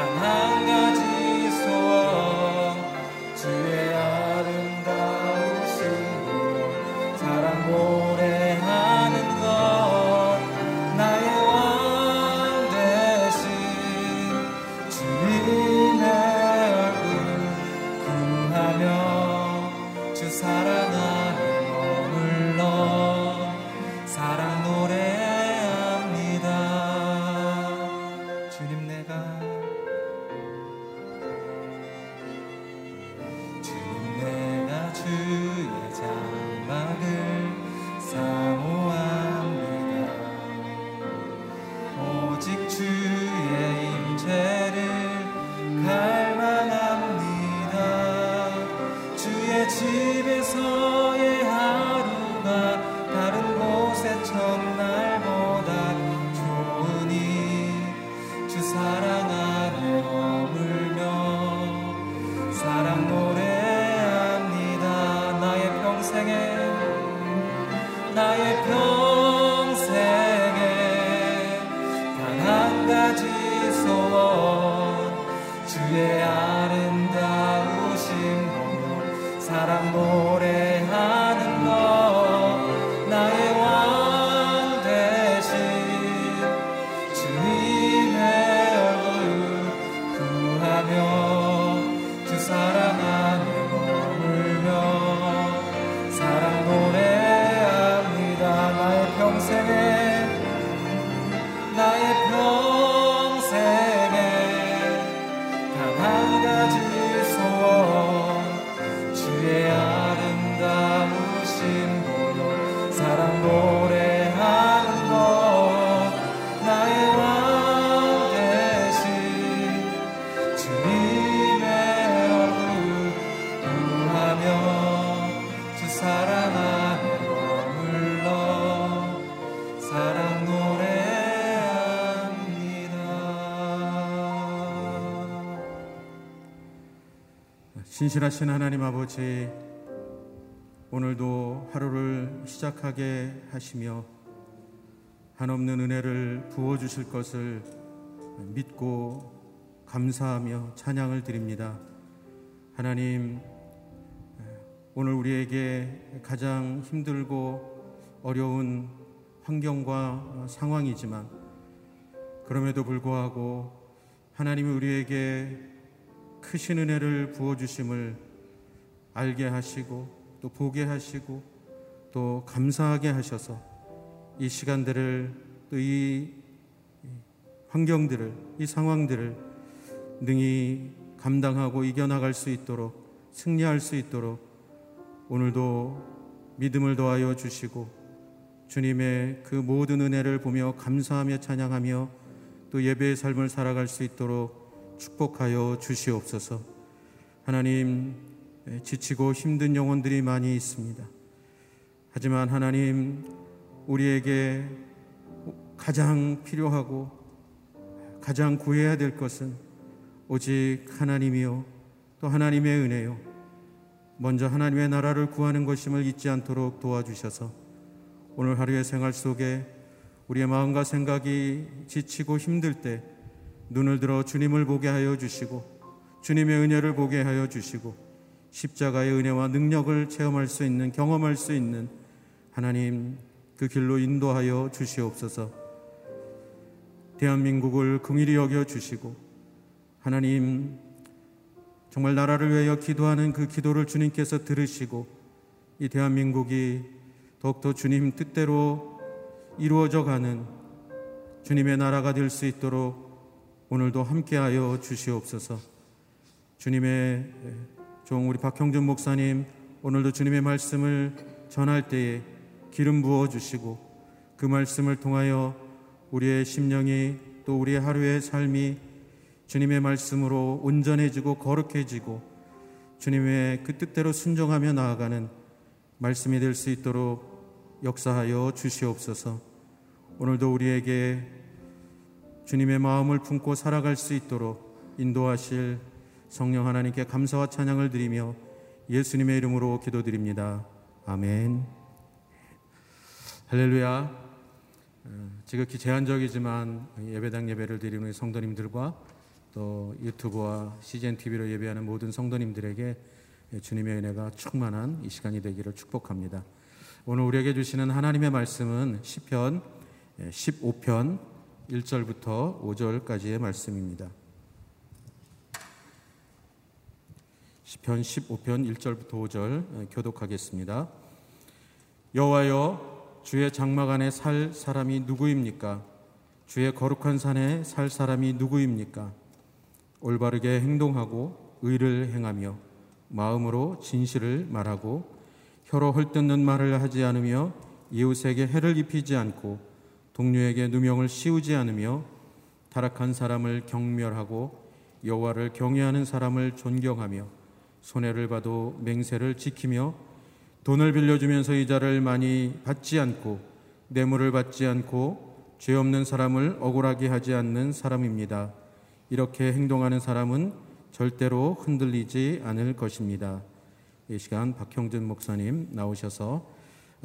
Uh-huh. 주의 아 신실하신 하나님 아버지, 오늘도 하루를 시작하게 하시며 한없는 은혜를 부어주실 것을 믿고 감사하며 찬양을 드립니다. 하나님, 오늘 우리에게 가장 힘들고 어려운 환경과 상황이지만 그럼에도 불구하고 하나님이 우리에게 크신 은혜를 부어주심을 알게 하시고 또 보게 하시고 또 감사하게 하셔서 이 시간들을 또 이 환경들을 이 상황들을 능히 감당하고 이겨나갈 수 있도록 승리할 수 있도록 오늘도 믿음을 더하여 주시고 주님의 그 모든 은혜를 보며 감사하며 찬양하며 또 예배의 삶을 살아갈 수 있도록 축복하여 주시옵소서. 하나님 지치고 힘든 영혼들이 많이 있습니다. 하지만 하나님 우리에게 가장 필요하고 가장 구해야 될 것은 오직 하나님이요 또 하나님의 은혜요. 먼저 하나님의 나라를 구하는 것임을 잊지 않도록 도와주셔서 오늘 하루의 생활 속에 우리의 마음과 생각이 지치고 힘들 때 눈을 들어 주님을 보게 하여 주시고 주님의 은혜를 보게 하여 주시고 십자가의 은혜와 능력을 체험할 수 있는 경험할 수 있는 하나님 그 길로 인도하여 주시옵소서. 대한민국을 긍일히 여겨 주시고 하나님 정말 나라를 위하여 기도하는 그 기도를 주님께서 들으시고 이 대한민국이 더욱더 주님 뜻대로 이루어져 가는 주님의 나라가 될 수 있도록 오늘도 함께하여 주시옵소서. 주님의 종 우리 박형준 목사님 오늘도 주님의 말씀을 전할 때에 기름 부어 주시고 그 말씀을 통하여 우리의 심령이 또 우리의 하루의 삶이 주님의 말씀으로 온전해지고 거룩해지고 주님의 그 뜻대로 순종하며 나아가는 말씀이 될 수 있도록 역사하여 주시옵소서. 오늘도 우리에게 주님의 마음을 품고 살아갈 수 있도록 인도하실 성령 하나님께 감사와 찬양을 드리며 예수님의 이름으로 기도드립니다. 아멘. 할렐루야. 어, 지극히 제한적이지만 예배당 예배를 드리는 성도님들과 또 유튜브와 CGN TV로 예배하는 모든 성도님들에게 주님의 은혜가 충만한 이 시간이 되기를 축복합니다. 오늘 우리에게 주시는 하나님의 말씀은 시편 15편 1절부터 5절까지의 말씀입니다. 시편 15편 1절부터 5절 교독하겠습니다. 여호와여 주의 장막 안에 살 사람이 누구입니까? 주의 거룩한 산에 살 사람이 누구입니까? 올바르게 행동하고 의를 행하며 마음으로 진실을 말하고 혀로 헐뜯는 말을 하지 않으며 이웃에게 해를 입히지 않고 동료에게 누명을 씌우지 않으며 타락한 사람을 경멸하고 여호와를 경외하는 사람을 존경하며 손해를 봐도 맹세를 지키며 돈을 빌려주면서 이자를 많이 받지 않고 뇌물을 받지 않고 죄 없는 사람을 억울하게 하지 않는 사람입니다. 이렇게 행동하는 사람은 절대로 흔들리지 않을 것입니다. 이 시간 박형준 목사님 나오셔서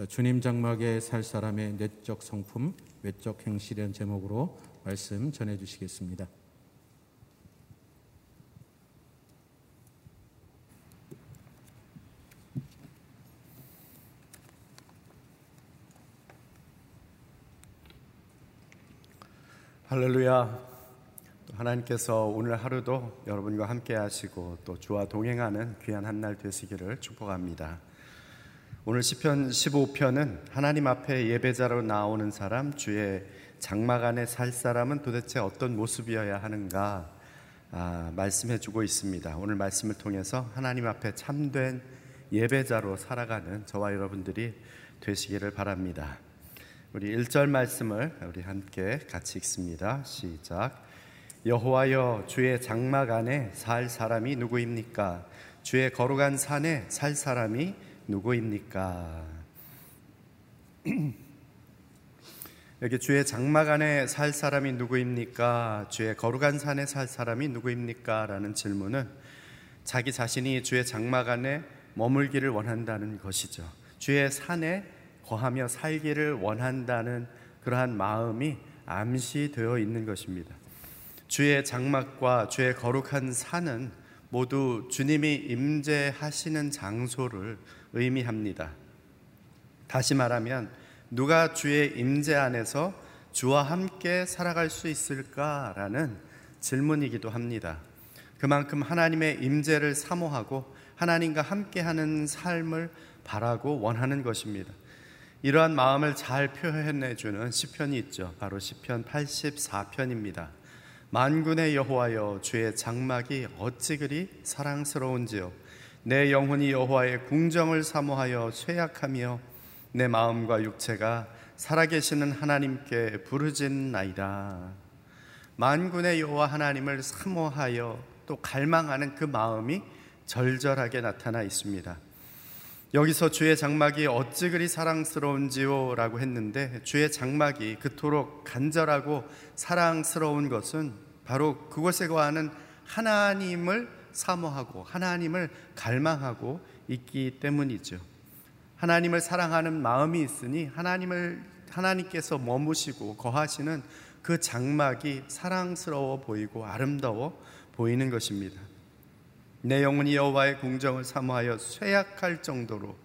주님 장막에 살 사람의 내적 성품, 외적 행실이라는 제목으로 말씀 전해 주시겠습니다. 할렐루야. 하나님께서 오늘 하루도 여러분과 함께 하시고 또 주와 동행하는 귀한 한 날 되시기를 축복합니다. 오늘 시편 15편은 하나님 앞에 예배자로 나오는 사람, 주의 장막 안에 살 사람은 도대체 어떤 모습이어야 하는가 아, 말씀해 주고 있습니다. 오늘 말씀을 통해서 하나님 앞에 참된 예배자로 살아가는 저와 여러분들이 되시기를 바랍니다. 우리 1절 말씀을 우리 함께 같이 읽습니다. 시작. 여호와여 주의 장막 안에 살 사람이 누구입니까? 주의 거룩한 산에 살 사람이 누구입니까? 여기 주의 장막 안에 살 사람이 누구입니까? 주의 거룩한 산에 살 사람이 누구입니까? 라는 질문은 자기 자신이 주의 장막 안에 머물기를 원한다는 것이죠. 주의 산에 거하며 살기를 원한다는 그러한 마음이 암시되어 있는 것입니다. 주의 장막과 주의 거룩한 산은 모두 주님이 임재하시는 장소를 의미합니다. 다시 말하면 누가 주의 임재 안에서 주와 함께 살아갈 수 있을까라는 질문이기도 합니다. 그만큼 하나님의 임재를 사모하고 하나님과 함께하는 삶을 바라고 원하는 것입니다. 이러한 마음을 잘 표현해 주는 시편이 있죠. 바로 시편 84편입니다. 만군의 여호와여 주의 장막이 어찌 그리 사랑스러운지요 내 영혼이 여호와의 궁정을 사모하여 쇠약하며 내 마음과 육체가 살아계시는 하나님께 부르짖 나이다. 만군의 여호와 하나님을 사모하여 또 갈망하는 그 마음이 절절하게 나타나 있습니다. 여기서 주의 장막이 어찌 그리 사랑스러운지요라고 했는데 주의 장막이 그토록 간절하고 사랑스러운 것은 바로 그곳에 거하는 하나님을 사모하고 하나님을 갈망하고 있기 때문이죠. 하나님을 사랑하는 마음이 있으니 하나님을 하나님께서 머무시고 거하시는 그 장막이 사랑스러워 보이고 아름다워 보이는 것입니다. 내 영혼이 여호와의 궁정을 사모하여 쇠약할 정도로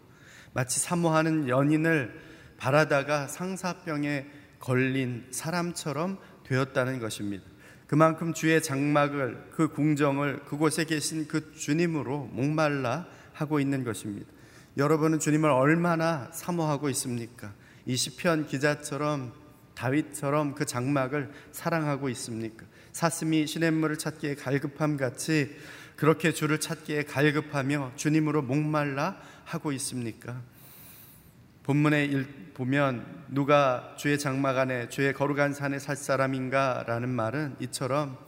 마치 사모하는 연인을 바라다가 상사병에 걸린 사람처럼 되었다는 것입니다. 그만큼 주의 장막을 그 궁정을 그곳에 계신 그 주님으로 목말라 하고 있는 것입니다. 여러분은 주님을 얼마나 사모하고 있습니까? 이 시편 기자처럼 다윗처럼 그 장막을 사랑하고 있습니까? 사슴이 시냇물을 찾기에 갈급함 같이 그렇게 주를 찾기에 갈급하며 주님으로 목말라 하고 있습니까? 본문에 보면 누가 주의 장막 안에 주의 거룩한 산에 살 사람인가라는 말은 이처럼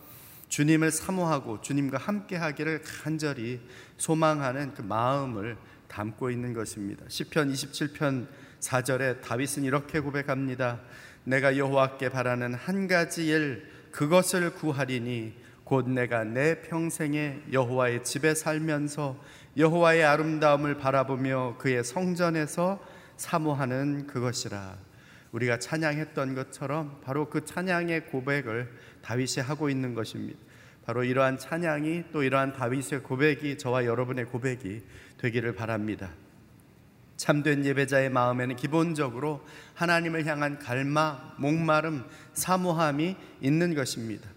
주님을 사모하고 주님과 함께 하기를 간절히 소망하는 그 마음을 담고 있는 것입니다. 시편 27편 4절에 다윗은 이렇게 고백합니다. 내가 여호와께 바라는 한 가지 일 그것을 구하리니 곧 내가 내 평생에 여호와의 집에 살면서 여호와의 아름다움을 바라보며 그의 성전에서 사모하는 그것이라. 우리가 찬양했던 것처럼 바로 그 찬양의 고백을 다윗이 하고 있는 것입니다. 바로 이러한 찬양이 또 이러한 다윗의 고백이 저와 여러분의 고백이 되기를 바랍니다. 참된 예배자의 마음에는 기본적으로 하나님을 향한 갈망, 목마름, 사모함이 있는 것입니다.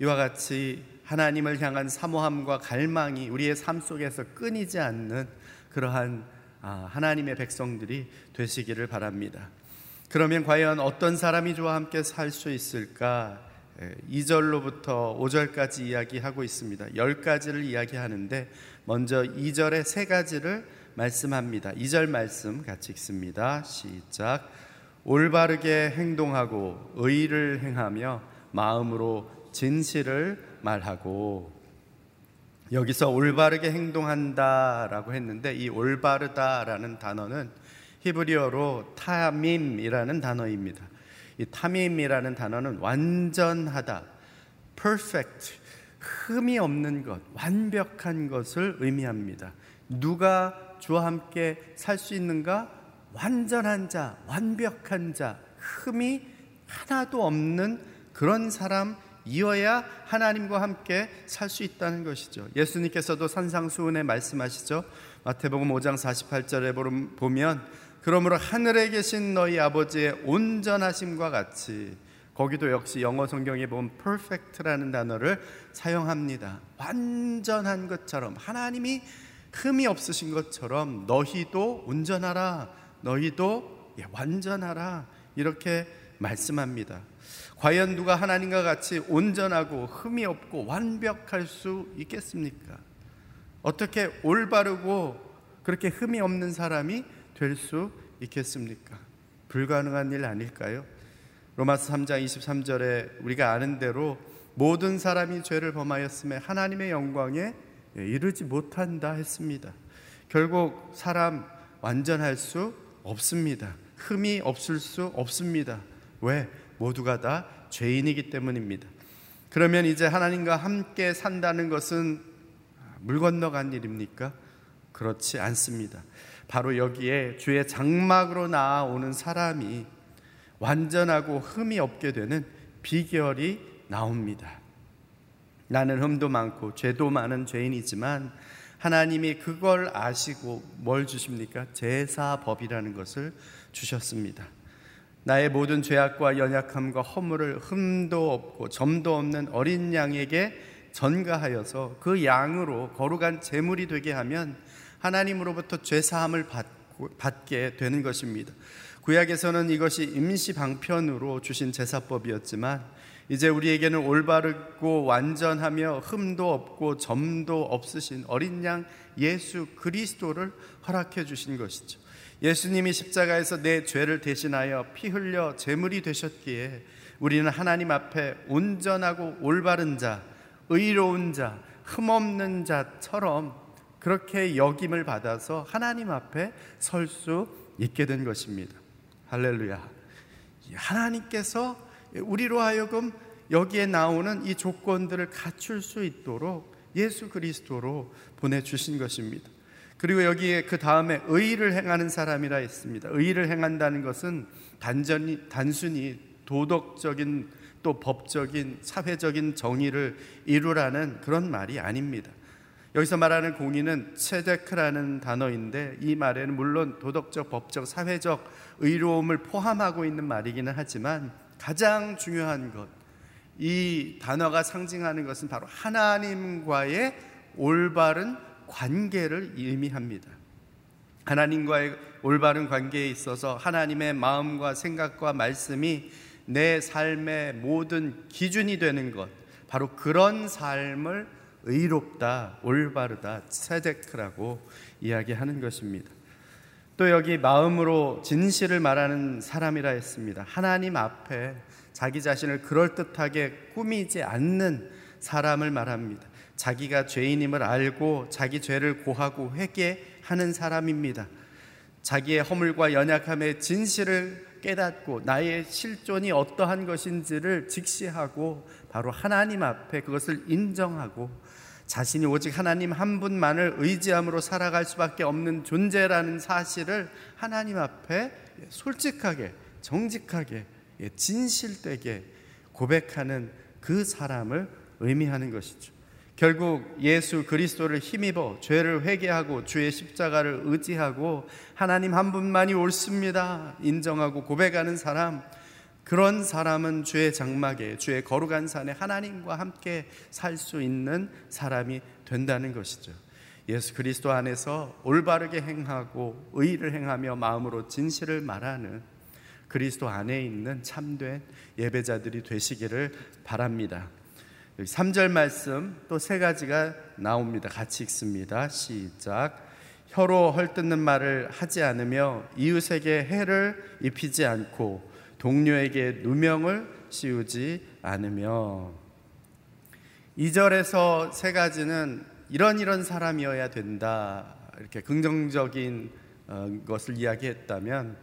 이와 같이 하나님을 향한 사모함과 갈망이 우리의 삶 속에서 끊이지 않는 그러한 아, 하나님의 백성들이 되시기를 바랍니다. 그러면 과연 어떤 사람이 저와 함께 살 수 있을까? 2절로부터 5절까지 이야기하고 있습니다. 10가지를 이야기하는데 먼저 2절에 세 가지를 말씀합니다. 2절 말씀 같이 읽습니다. 시작. 올바르게 행동하고 의를 행하며 마음으로 진실을 말하고 여기서 올바르게 행동한다라고 했는데 이 올바르다라는 단어는 히브리어로 타밈이라는 단어입니다. 이 타밈이라는 단어는 완전하다, perfect, 흠이 없는 것, 완벽한 것을 의미합니다. 누가 주와 함께 살 수 있는가? 완전한 자, 완벽한 자, 흠이 하나도 없는 그런 사람 이어야 하나님과 함께 살 수 있다는 것이죠. 예수님께서도 산상수훈에 말씀하시죠. 마태복음 5장 48절에 보면 그러므로 하늘에 계신 너희 아버지의 온전하심과 같이 거기도 역시 영어 성경에 보면 perfect라는 단어를 사용합니다. 완전한 것처럼 하나님이 흠이 없으신 것처럼 너희도 온전하라. 너희도 예, 완전하라. 이렇게 말씀합니다. 과연 누가 하나님과 같이 온전하고 흠이 없고 완벽할 수 있겠습니까? 어떻게 올바르고 그렇게 흠이 없는 사람이 될 수 있겠습니까? 불가능한 일 아닐까요? 로마서 3장 23절에 우리가 아는 대로 모든 사람이 죄를 범하였음에 하나님의 영광에 이르지 못한다 했습니다. 결국 사람 완전할 수 없습니다. 흠이 없을 수 없습니다. 왜? 모두가 다 죄인이기 때문입니다. 그러면 이제 하나님과 함께 산다는 것은 물 건너간 일입니까? 그렇지 않습니다. 바로 여기에 주의 장막으로 나아오는 사람이 완전하고 흠이 없게 되는 비결이 나옵니다. 나는 흠도 많고 죄도 많은 죄인이지만 하나님이 그걸 아시고 뭘 주십니까? 제사법이라는 것을 주셨습니다. 나의 모든 죄악과 연약함과 허물을 흠도 없고 점도 없는 어린 양에게 전가하여서 그 양으로 거룩한 제물이 되게 하면 하나님으로부터 죄 사함을 받게 되는 것입니다. 구약에서는 이것이 임시 방편으로 주신 제사법이었지만 이제 우리에게는 올바르고 완전하며 흠도 없고 점도 없으신 어린 양 예수 그리스도를 허락해 주신 것이죠. 예수님이 십자가에서 내 죄를 대신하여 피 흘려 제물이 되셨기에 우리는 하나님 앞에 온전하고 올바른 자, 의로운 자, 흠없는 자처럼 그렇게 역임을 받아서 하나님 앞에 설 수 있게 된 것입니다. 할렐루야. 하나님께서 우리로 하여금 여기에 나오는 이 조건들을 갖출 수 있도록 예수 그리스도로 보내주신 것입니다. 그리고 여기에 그 다음에 의를 행하는 사람이라 했습니다. 의를 행한다는 것은 단전히, 단순히 도덕적인 또 법적인 사회적인 정의를 이루라는 그런 말이 아닙니다. 여기서 말하는 공의는 체데크라는 단어인데 이 말에는 물론 도덕적, 법적, 사회적 의로움을 포함하고 있는 말이기는 하지만 가장 중요한 것, 이 단어가 상징하는 것은 바로 하나님과의 올바른 관계를 의미합니다. 하나님과의 올바른 관계에 있어서 하나님의 마음과 생각과 말씀이 내 삶의 모든 기준이 되는 것, 바로 그런 삶을 의롭다, 올바르다, 세데크라고 이야기하는 것입니다. 또 여기 마음으로 진실을 말하는 사람이라 했습니다. 하나님 앞에 자기 자신을 그럴듯하게 꾸미지 않는 사람을 말합니다. 자기가 죄인임을 알고 자기 죄를 고하고 회개하는 사람입니다. 자기의 허물과 연약함의 진실을 깨닫고 나의 실존이 어떠한 것인지를 직시하고 바로 하나님 앞에 그것을 인정하고 자신이 오직 하나님 한 분만을 의지함으로 살아갈 수밖에 없는 존재라는 사실을 하나님 앞에 솔직하게 정직하게 진실되게 고백하는 그 사람을 의미하는 것이죠. 결국 예수 그리스도를 힘입어 죄를 회개하고 주의 십자가를 의지하고 하나님 한 분만이 옳습니다. 인정하고 고백하는 사람 그런 사람은 주의 장막에 주의 거룩한 산에 하나님과 함께 살 수 있는 사람이 된다는 것이죠. 예수 그리스도 안에서 올바르게 행하고 의를 행하며 마음으로 진실을 말하는 그리스도 안에 있는 참된 예배자들이 되시기를 바랍니다. 3절 말씀 또 세 가지가 나옵니다. 같이 읽습니다. 시작. 혀로 헐뜯는 말을 하지 않으며 이웃에게 해를 입히지 않고 동료에게 누명을 씌우지 않으며 2절에서 세 가지는 이런 이런 사람이어야 된다. 이렇게 긍정적인 어, 것을 이야기했다면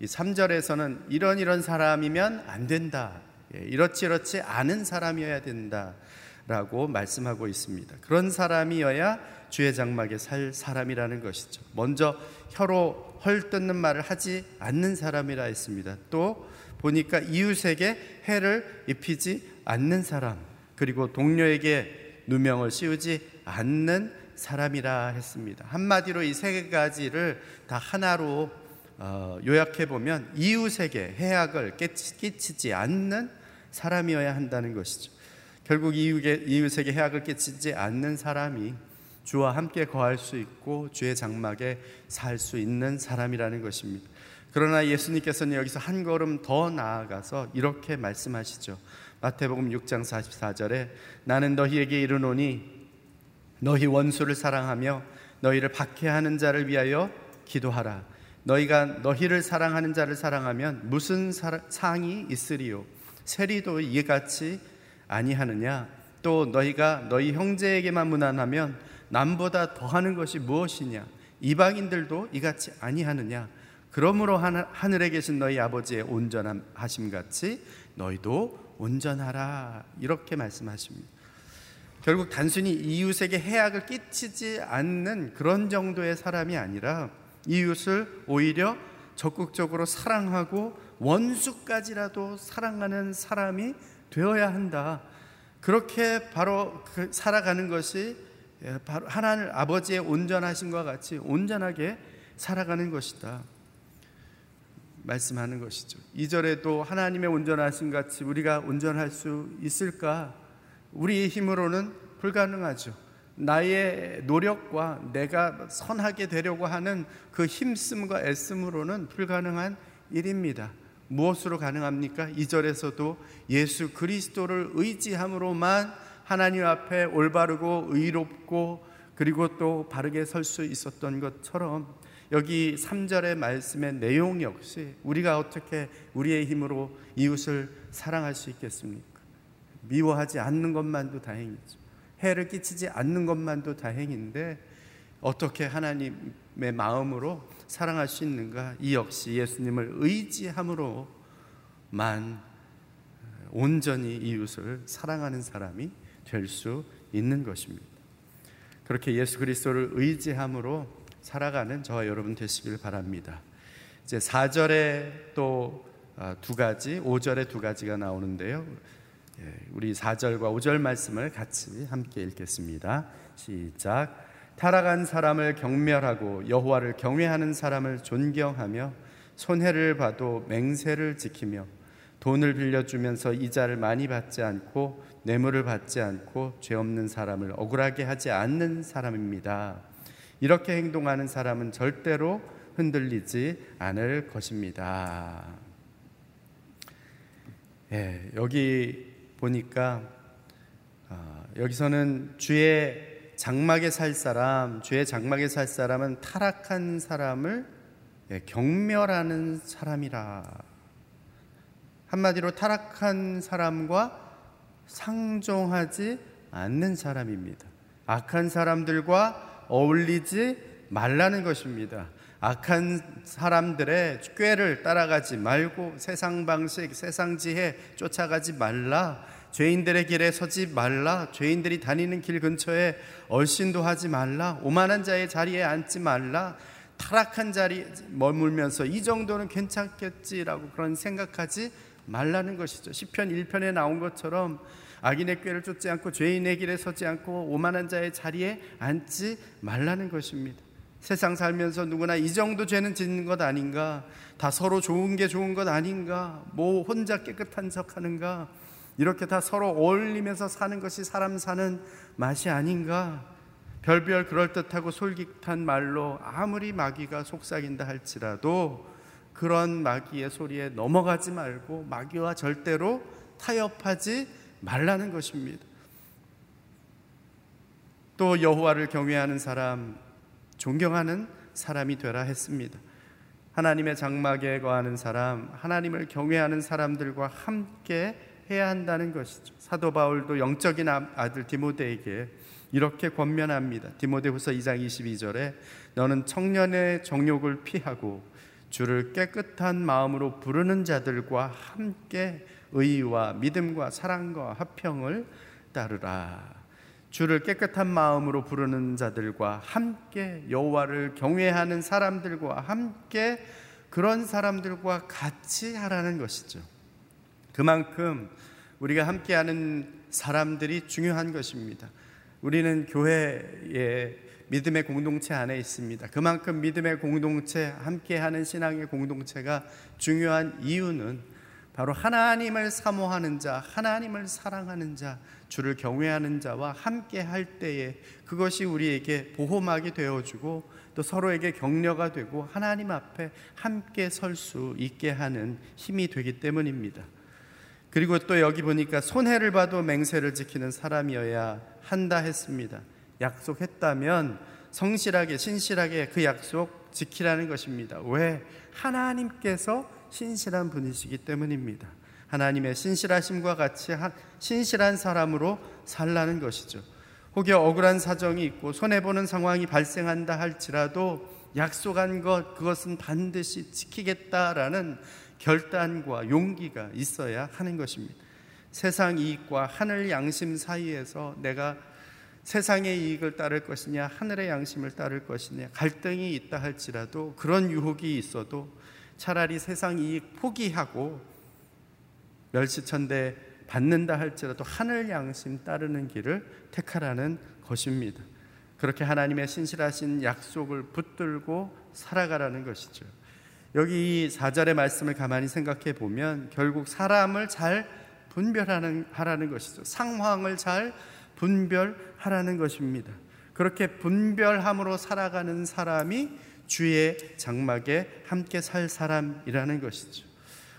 이 3절에서는 이런 이런 사람이면 안 된다. 예, 이렇지 이렇지 않은 사람이어야 된다라고 말씀하고 있습니다. 그런 사람이어야 주의 장막에 살 사람이라는 것이죠. 먼저 혀로 헐뜯는 말을 하지 않는 사람이라 했습니다. 또 보니까 이웃에게 해를 입히지 않는 사람, 그리고 동료에게 누명을 씌우지 않는 사람이라 했습니다. 한마디로 이 세 가지를 다 하나로 어, 요약해 보면 이웃에게 해악을 끼치지 않는 사람이어야 한다는 것이죠. 결국 이웃에, 이웃에게 해악을 끼치지 않는 사람이 주와 함께 거할 수 있고 주의 장막에 살 수 있는 사람이라는 것입니다. 그러나 예수님께서는 여기서 한 걸음 더 나아가서 이렇게 말씀하시죠. 마태복음 6장 44절에 나는 너희에게 이르노니 너희 원수를 사랑하며 너희를 박해하는 자를 위하여 기도하라. 너희가 너희를 사랑하는 자를 사랑하면 무슨 상이 있으리요? 세리도 이같이 아니하느냐? 또 너희가 너희 형제에게만 무난하면 남보다 더하는 것이 무엇이냐? 이방인들도 이같이 아니하느냐? 그러므로 하늘에 계신 너희 아버지의 온전하심 같이 너희도 온전하라 이렇게 말씀하십니다. 결국 단순히 이웃에게 해악을 끼치지 않는 그런 정도의 사람이 아니라 이웃을 오히려 적극적으로 사랑하고 원수까지라도 사랑하는 사람이 되어야 한다. 그렇게 바로 그 살아가는 것이 예, 바로 하나님 아버지의 온전하심과 같이 온전하게 살아가는 것이다. 말씀하는 것이죠. 2절에도 하나님의 온전하심 같이 우리가 온전할 수 있을까? 우리의 힘으로는 불가능하죠. 나의 노력과 내가 선하게 되려고 하는 그 힘씀과 애씀으로는 불가능한 일입니다. 무엇으로 가능합니까? 2절에서도 예수 그리스도를 의지함으로만 하나님 앞에 올바르고 의롭고 그리고 또 바르게 설 수 있었던 것처럼 여기 3절의 말씀의 내용 역시 우리가 어떻게 우리의 힘으로 이웃을 사랑할 수 있겠습니까? 미워하지 않는 것만도 다행이죠. 해를 끼치지 않는 것만도 다행인데 어떻게 하나님의 마음으로 사랑할 수 있는가? 이 역시 예수님을 의지함으로만 온전히 이웃을 사랑하는 사람이 될 수 있는 것입니다. 그렇게 예수 그리스도를 의지함으로 살아가는 저와 여러분 되시길 바랍니다. 이제 4절에 또두 아, 가지, 5절에 두 가지가 나오는데요. 예, 우리 4절과 5절 말씀을 같이 함께 읽겠습니다. 시작. 타락한 사람을 경멸하고 여호와를 경외하는 사람을 존경하며 손해를 봐도 맹세를 지키며 돈을 빌려주면서 이자를 많이 받지 않고 뇌물을 받지 않고 죄 없는 사람을 억울하게 하지 않는 사람입니다. 이렇게 행동하는 사람은 절대로 흔들리지 않을 것입니다. 예, 여기 보니까 어, 여기서는 주의 장막에 살 사람, 주의 장막에 살 사람은 타락한 사람을 예, 경멸하는 사람이라. 한마디로 타락한 사람과 상종하지 않는 사람입니다. 악한 사람들과 어울리지 말라는 것입니다. 악한 사람들의 꾀를 따라가지 말고 세상 방식, 세상 지혜 쫓아가지 말라. 죄인들의 길에 서지 말라. 죄인들이 다니는 길 근처에 얼씬도 하지 말라. 오만한 자의 자리에 앉지 말라. 타락한 자리 머물면서 이 정도는 괜찮겠지라고 그런 생각하지 말라는 것이죠. 시편 1편에 나온 것처럼 악인의 꾀를 쫓지 않고 죄인의 길에 서지 않고 오만한 자의 자리에 앉지 말라는 것입니다. 세상 살면서 누구나 이 정도 죄는 짓는 것 아닌가? 다 서로 좋은 게 좋은 것 아닌가? 뭐 혼자 깨끗한 척 하는가? 이렇게 다 서로 어울리면서 사는 것이 사람 사는 맛이 아닌가? 별별 그럴듯하고 솔깃한 말로 아무리 마귀가 속삭인다 할지라도 그런 마귀의 소리에 넘어가지 말고 마귀와 절대로 타협하지 말라는 것입니다. 또 여호와를 경외하는 사람, 존경하는 사람이 되라 했습니다. 하나님의 장막에 거하는 사람, 하나님을 경외하는 사람들과 함께 해야 한다는 것이죠. 사도 바울도 영적인 아, 아들 디모데에게 이렇게 권면합니다. 디모데후서 2장 22절에 너는 청년의 정욕을 피하고 주를 깨끗한 마음으로 부르는 자들과 함께 의와 믿음과 사랑과 화평을 따르라. 주를 깨끗한 마음으로 부르는 자들과 함께 여호와를 경외하는 사람들과 함께 그런 사람들과 같이 하라는 것이죠. 그만큼 우리가 함께하는 사람들이 중요한 것입니다. 우리는 교회에 믿음의 공동체 안에 있습니다. 그만큼 믿음의 공동체, 함께하는 신앙의 공동체가 중요한 이유는 바로 하나님을 사모하는 자, 하나님을 사랑하는 자, 주를 경외하는 자와 함께 할 때에 그것이 우리에게 보호막이 되어주고 또 서로에게 격려가 되고 하나님 앞에 함께 설 수 있게 하는 힘이 되기 때문입니다. 그리고 또 여기 보니까 손해를 봐도 맹세를 지키는 사람이어야 한다 했습니다. 약속했다면 성실하게 신실하게 그 약속 지키라는 것입니다. 왜? 하나님께서 신실한 분이시기 때문입니다. 하나님의 신실하심과 같이 신실한 사람으로 살라는 것이죠. 혹여 억울한 사정이 있고 손해보는 상황이 발생한다 할지라도 약속한 것, 그것은 반드시 지키겠다라는 결단과 용기가 있어야 하는 것입니다. 세상 이익과 하늘 양심 사이에서 내가 세상의 이익을 따를 것이냐, 하늘의 양심을 따를 것이냐, 갈등이 있다 할지라도 그런 유혹이 있어도 차라리 세상 이익 포기하고 멸시천대 받는다 할지라도 하늘 양심 따르는 길을 택하라는 것입니다. 그렇게 하나님의 신실하신 약속을 붙들고 살아가라는 것이죠. 여기 이 4절의 말씀을 가만히 생각해 보면 결국 사람을 잘 분별하는 하라는 것이죠. 상황을 잘 분별하라는 것입니다. 그렇게 분별함으로 살아가는 사람이 주의 장막에 함께 살 사람이라는 것이죠.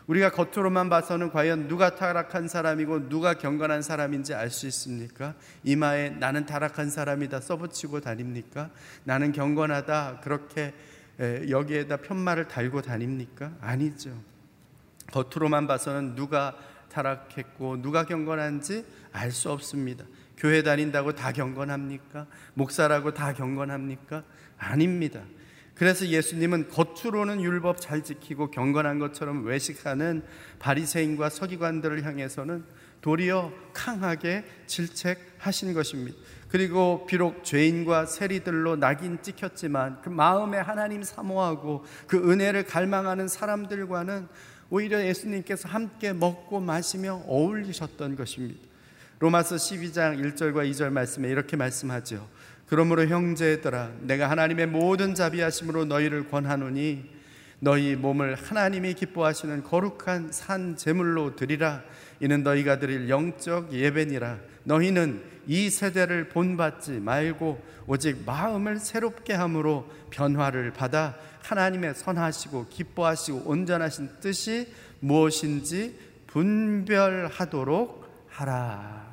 우리가 겉으로만 봐서는 과연 누가 타락한 사람이고 누가 경건한 사람인지 알 수 있습니까? 이마에 나는 타락한 사람이다 써붙이고 다닙니까? 나는 경건하다 그렇게 여기에다 편말을 달고 다닙니까? 아니죠. 겉으로만 봐서는 누가 타락했고 누가 경건한지 알 수 없습니다. 교회 다닌다고 다 경건합니까? 목사라고 다 경건합니까? 아닙니다. 그래서 예수님은 겉으로는 율법 잘 지키고 경건한 것처럼 외식하는 바리새인과 서기관들을 향해서는 도리어 강하게 질책하신 것입니다. 그리고 비록 죄인과 세리들로 낙인 찍혔지만 그 마음에 하나님 사모하고 그 은혜를 갈망하는 사람들과는 오히려 예수님께서 함께 먹고 마시며 어울리셨던 것입니다. 로마서 12장 1절과 2절 말씀에 이렇게 말씀하죠. 그러므로 형제들아 내가 하나님의 모든 자비하심으로 너희를 권하노니 너희 몸을 하나님이 기뻐하시는 거룩한 산 제물로 드리라 이는 너희가 드릴 영적 예배니라 너희는 이 세대를 본받지 말고 오직 마음을 새롭게 함으로 변화를 받아 하나님의 선하시고 기뻐하시고 온전하신 뜻이 무엇인지 분별하도록 하라.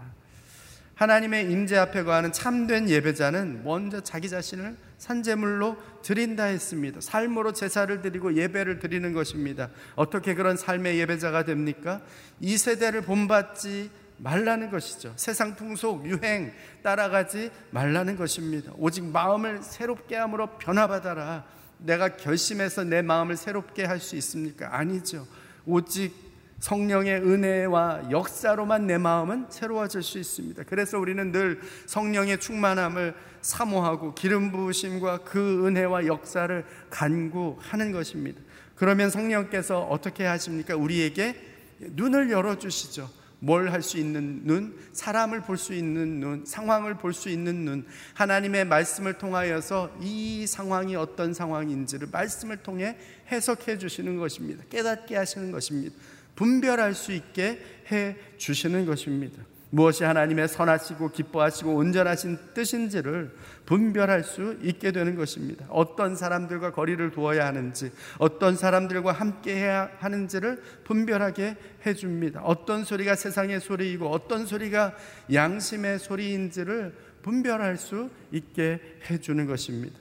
하나님의 임재 앞에 거하는 참된 예배자는 먼저 자기 자신을 산제물로 드린다 했습니다. 삶으로 제사를 드리고 예배를 드리는 것입니다. 어떻게 그런 삶의 예배자가 됩니까? 이 세대를 본받지 말라는 것이죠. 세상 풍속, 유행 따라가지 말라는 것입니다. 오직 마음을 새롭게 함으로 변화받아라. 내가 결심해서 내 마음을 새롭게 할 수 있습니까? 아니죠. 오직 성령의 은혜와 역사로만 내 마음은 새로워질 수 있습니다. 그래서 우리는 늘 성령의 충만함을 사모하고 기름 부으심과 그 은혜와 역사를 간구하는 것입니다. 그러면 성령께서 어떻게 하십니까? 우리에게 눈을 열어 주시죠. 뭘 할 수 있는 눈, 사람을 볼 수 있는 눈, 상황을 볼 수 있는 눈, 하나님의 말씀을 통하여서 이 상황이 어떤 상황인지를 말씀을 통해 해석해 주시는 것입니다. 깨닫게 하시는 것입니다. 분별할 수 있게 해 주시는 것입니다. 무엇이 하나님의 선하시고 기뻐하시고 온전하신 뜻인지를 분별할 수 있게 되는 것입니다. 어떤 사람들과 거리를 두어야 하는지, 어떤 사람들과 함께 해야 하는지를 분별하게 해줍니다. 어떤 소리가 세상의 소리이고, 어떤 소리가 양심의 소리인지를 분별할 수 있게 해주는 것입니다.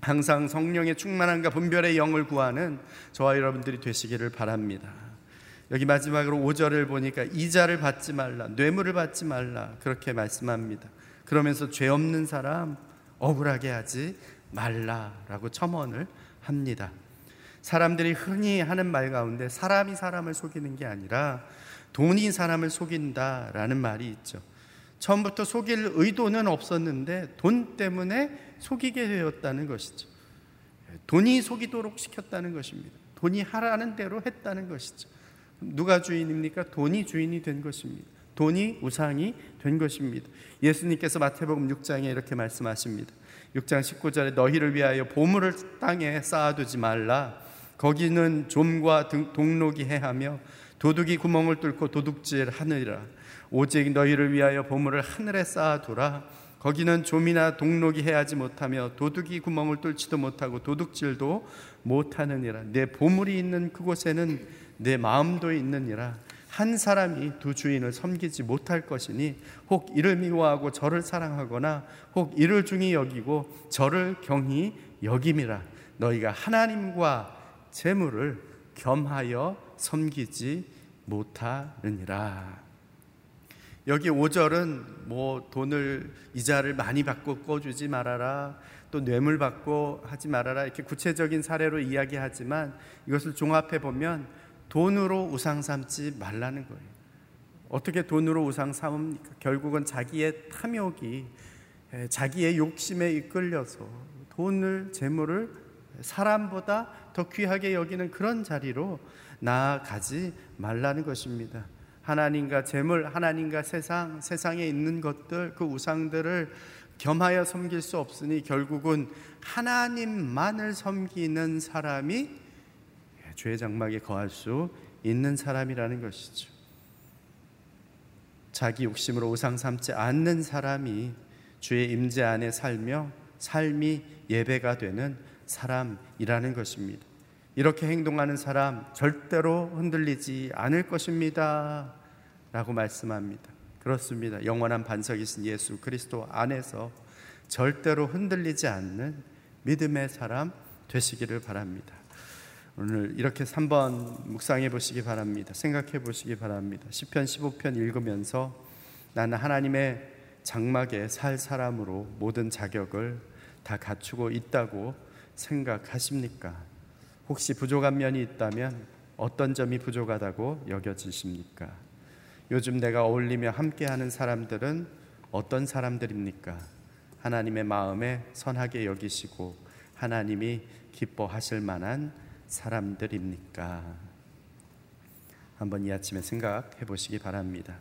항상 성령의 충만함과 분별의 영을 구하는 저와 여러분들이 되시기를 바랍니다. 여기 마지막으로 5절을 보니까 이자를 받지 말라, 뇌물을 받지 말라 그렇게 말씀합니다. 그러면서 죄 없는 사람 억울하게 하지 말라라고 첨언을 합니다. 사람들이 흔히 하는 말 가운데 사람이 사람을 속이는 게 아니라 돈이 사람을 속인다라는 말이 있죠. 처음부터 속일 의도는 없었는데 돈 때문에 속이게 되었다는 것이죠. 돈이 속이도록 시켰다는 것입니다. 돈이 하라는 대로 했다는 것이죠. 누가 주인입니까? 돈이 주인이 된 것입니다. 돈이 우상이 된 것입니다. 예수님께서 마태복음 6장에 이렇게 말씀하십니다. 6장 19절에 너희를 위하여 보물을 땅에 쌓아두지 말라. 거기는 좀과 동록이 해하며 도둑이 구멍을 뚫고 도둑질 하느니라. 오직 너희를 위하여 보물을 하늘에 쌓아두라. 거기는 좀이나 동록이 해하지 못하며 도둑이 구멍을 뚫지도 못하고 도둑질도 못하느니라. 내 보물이 있는 그곳에는 내 마음도 있느니라. 한 사람이 두 주인을 섬기지 못할 것이니 혹 이를 미워하고 저를 사랑하거나 혹 이를 중히 여기고 저를 경히 여김이라 너희가 하나님과 재물을 겸하여 섬기지 못하느니라. 여기 5절은 뭐 돈을 이자를 많이 받고 꺼주지 말아라. 또 뇌물 받고 하지 말아라. 이렇게 구체적인 사례로 이야기하지만 이것을 종합해 보면 돈으로 우상 삼지 말라는 거예요. 어떻게 돈으로 우상 삼습니까? 결국은 자기의 탐욕이 자기의 욕심에 이끌려서 돈을 재물을 사람보다 더 귀하게 여기는 그런 자리로 나아가지 말라는 것입니다. 하나님과 재물, 하나님과 세상, 세상에 있는 것들, 그 우상들을 겸하여 섬길 수 없으니 결국은 하나님만을 섬기는 사람이 죄의 장막에 거할 수 있는 사람이라는 것이죠. 자기 욕심으로 우상 삼지 않는 사람이 주의 임재 안에 살며 삶이 예배가 되는 사람이라는 것입니다. 이렇게 행동하는 사람 절대로 흔들리지 않을 것입니다. 라고 말씀합니다. 그렇습니다. 영원한 반석이신 예수 그리스도 안에서 절대로 흔들리지 않는 믿음의 사람 되시기를 바랍니다. 오늘 이렇게 3번 묵상해 보시기 바랍니다. 생각해 보시기 바랍니다. 10편 15편 읽으면서 나는 하나님의 장막에 살 사람으로 모든 자격을 다 갖추고 있다고 생각하십니까? 혹시 부족한 면이 있다면 어떤 점이 부족하다고 여겨지십니까? 요즘 내가 어울리며 함께하는 사람들은 어떤 사람들입니까? 하나님의 마음에 선하게 여기시고 하나님이 기뻐하실 만한 사람들입니까? 한번 이 아침에 생각해 보시기 바랍니다.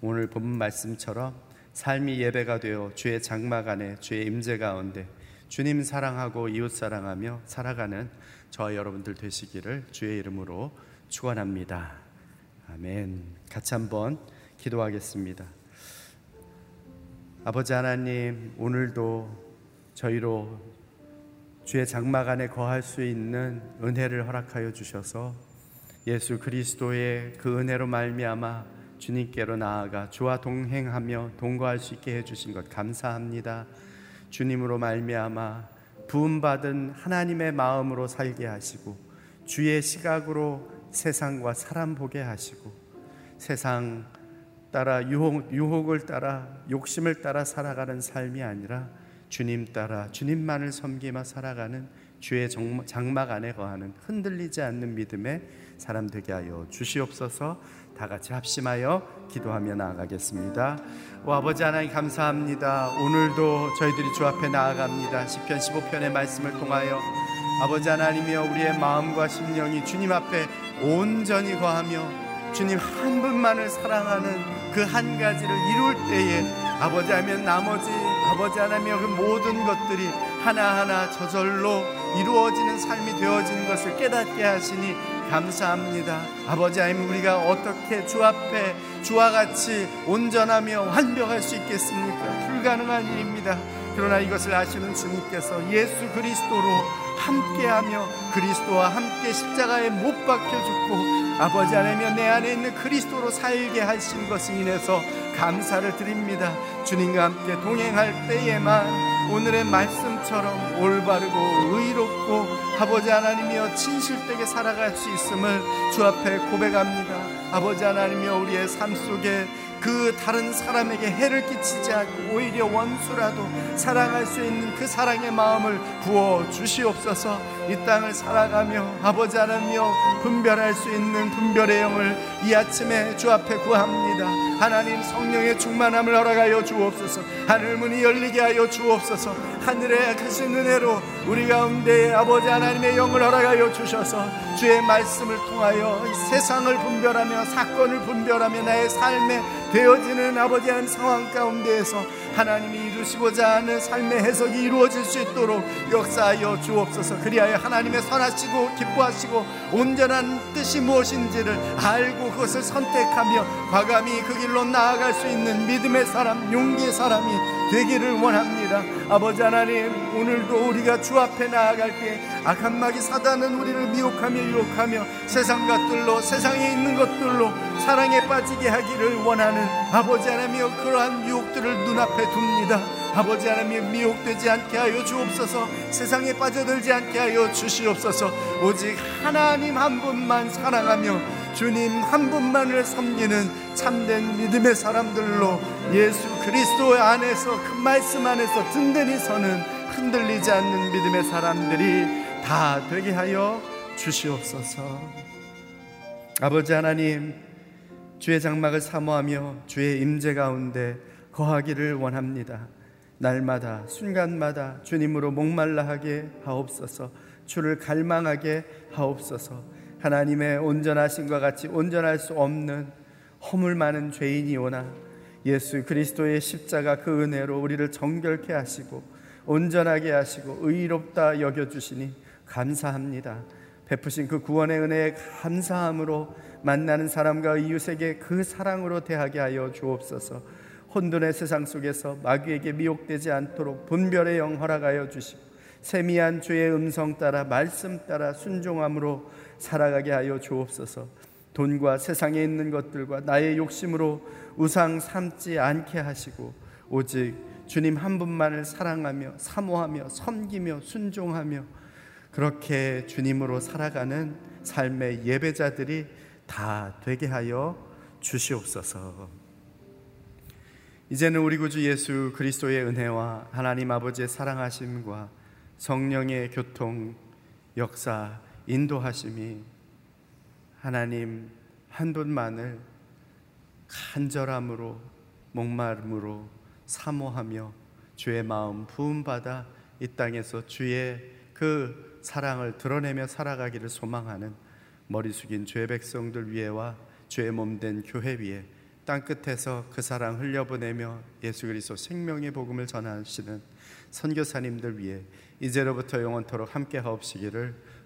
오늘 본 말씀처럼 삶이 예배가 되어 주의 장막 안에 주의 임재 가운데 주님 사랑하고 이웃 사랑하며 살아가는 저 여러분들 되시기를 주의 이름으로 축원합니다. 아멘. 같이 한번 기도하겠습니다. 아버지 하나님, 오늘도 저희로 주의 장막 안에 거할 수 있는 은혜를 허락하여 주셔서 예수 그리스도의 그 은혜로 말미암아 주님께로 나아가 주와 동행하며 동거할 수 있게 해 주신 것 감사합니다. 주님으로 말미암아 부음 받은 하나님의 마음으로 살게 하시고 주의 시각으로 세상과 사람 보게 하시고 세상 따라 유혹, 유혹을 따라 욕심을 따라 살아가는 삶이 아니라 주님 따라 주님만을 섬기며 살아가는 주의 장막 안에 거하는 흔들리지 않는 믿음의 사람 되게 하여 주시옵소서. 다 같이 합심하여 기도하며 나아가겠습니다. 오 아버지 하나님 감사합니다. 오늘도 저희들이 주 앞에 나아갑니다. 시편 15편의 말씀을 통하여 아버지 하나님이여 우리의 마음과 심령이 주님 앞에 온전히 거하며 주님 한 분만을 사랑하는 그 한 가지를 이룰 때에 아버지 하면 나머지 아버지 하나님 그 모든 것들이 하나하나 저절로 이루어지는 삶이 되어지는 것을 깨닫게 하시니 감사합니다. 아버지 하나님 우리가 어떻게 주 앞에 주와 같이 온전하며 완벽할 수 있겠습니까? 불가능한 일입니다. 그러나 이것을 아시는 주님께서 예수 그리스도로 함께하며 그리스도와 함께 십자가에 못 박혀 죽고 아버지 하나님 내 안에 있는 그리스도로 살게 하신 것이 인해서 감사를 드립니다. 주님과 함께 동행할 때에만 오늘의 말씀처럼 올바르고 의롭고 아버지 하나님이여 진실되게 살아갈 수 있음을 주 앞에 고백합니다. 아버지 하나님이여 우리의 삶 속에 그 다른 사람에게 해를 끼치지 않고 오히려 원수라도 사랑할 수 있는 그 사랑의 마음을 부어 주시옵소서 이 땅을 살아가며 아버지 하나님여 분별할 수 있는 분별의 영을 이 아침에 주 앞에 구합니다. 하나님 성령의 충만함을 허락하여 주옵소서. 하늘 문이 열리게 하여 주옵소서. 하늘의 크신 은혜로 우리 가운데 아버지 하나님의 영을 허락하여 주셔서 주의 말씀을 통하여 세상을 분별하며 사건을 분별하며 나의 삶에 되어지는 아버지 한 상황 가운데에서 하나님이 이루시고자 하는 삶의 해석이 이루어질 수 있도록 역사하여 주옵소서. 그리하여 하나님의 선하시고 기뻐하시고 온전한 뜻이 무엇인지를 알고 그것을 선택하며 과감히 그 길로 나아갈 수 있는 믿음의 사람 용기의 사람이 되기를 원합니다. 아버지 하나님 오늘도 우리가 주 앞에 나아갈 때 악한 마귀 사단은 우리를 미혹하며 유혹하며 세상 것들로 세상에 있는 것들로 사랑에 빠지게 하기를 원하는 아버지 하나님여 그러한 유혹들을 눈앞에 둡니다. 아버지 하나님 미혹되지 않게 하여 주옵소서. 세상에 빠져들지 않게 하여 주시옵소서. 오직 하나님 한 분만 사랑하며 주님 한 분만을 섬기는 참된 믿음의 사람들로 예수 그리스도 안에서 그 말씀 안에서 든든히 서는 흔들리지 않는 믿음의 사람들이 다 되게 하여 주시옵소서. 아버지 하나님 주의 장막을 사모하며 주의 임재 가운데 거하기를 원합니다. 날마다 순간마다 주님으로 목말라 하게 하옵소서. 주를 갈망하게 하옵소서 하나님의 온전하신과 같이 온전할 수 없는 허물 많은 죄인이오나 예수 그리스도의 십자가 그 은혜로 우리를 정결케 하시고 온전하게 하시고 의롭다 여겨 주시니 감사합니다. 베푸신 그 구원의 은혜에 감사함으로 만나는 사람과 이웃에게 그 사랑으로 대하게 하여 주옵소서. 혼돈의 세상 속에서 마귀에게 미혹되지 않도록 분별의 영 허락하여 주시고 세미한 주의 음성 따라 말씀 따라 순종함으로 살아가게 하여 주옵소서. 돈과 세상에 있는 것들과 나의 욕심으로 우상 삼지 않게 하시고 오직 주님 한 분만을 사랑하며 사모하며 섬기며 순종하며 그렇게 주님으로 살아가는 삶의 예배자들이 다 되게 하여 주시옵소서. 이제는 우리 구주 예수 그리스도의 은혜와 하나님 아버지의 사랑하심과 성령의 교통, 역사, 인도하심이 하나님 한 분만을 간절함으로 목마름으로 사모하며 주의 마음 부음받아 이 땅에서 주의 그 사랑을 드러내며 살아가기를 소망하는 머리 숙인 죄 백성들 위에와 죄의 몸된 교회 위에 땅 끝에서 그 사랑 흘려보내며 예수 그리스도 생명의 복음을 전하시는 선교사님들 위해 이제로부터 영원토록 함께 하옵시기를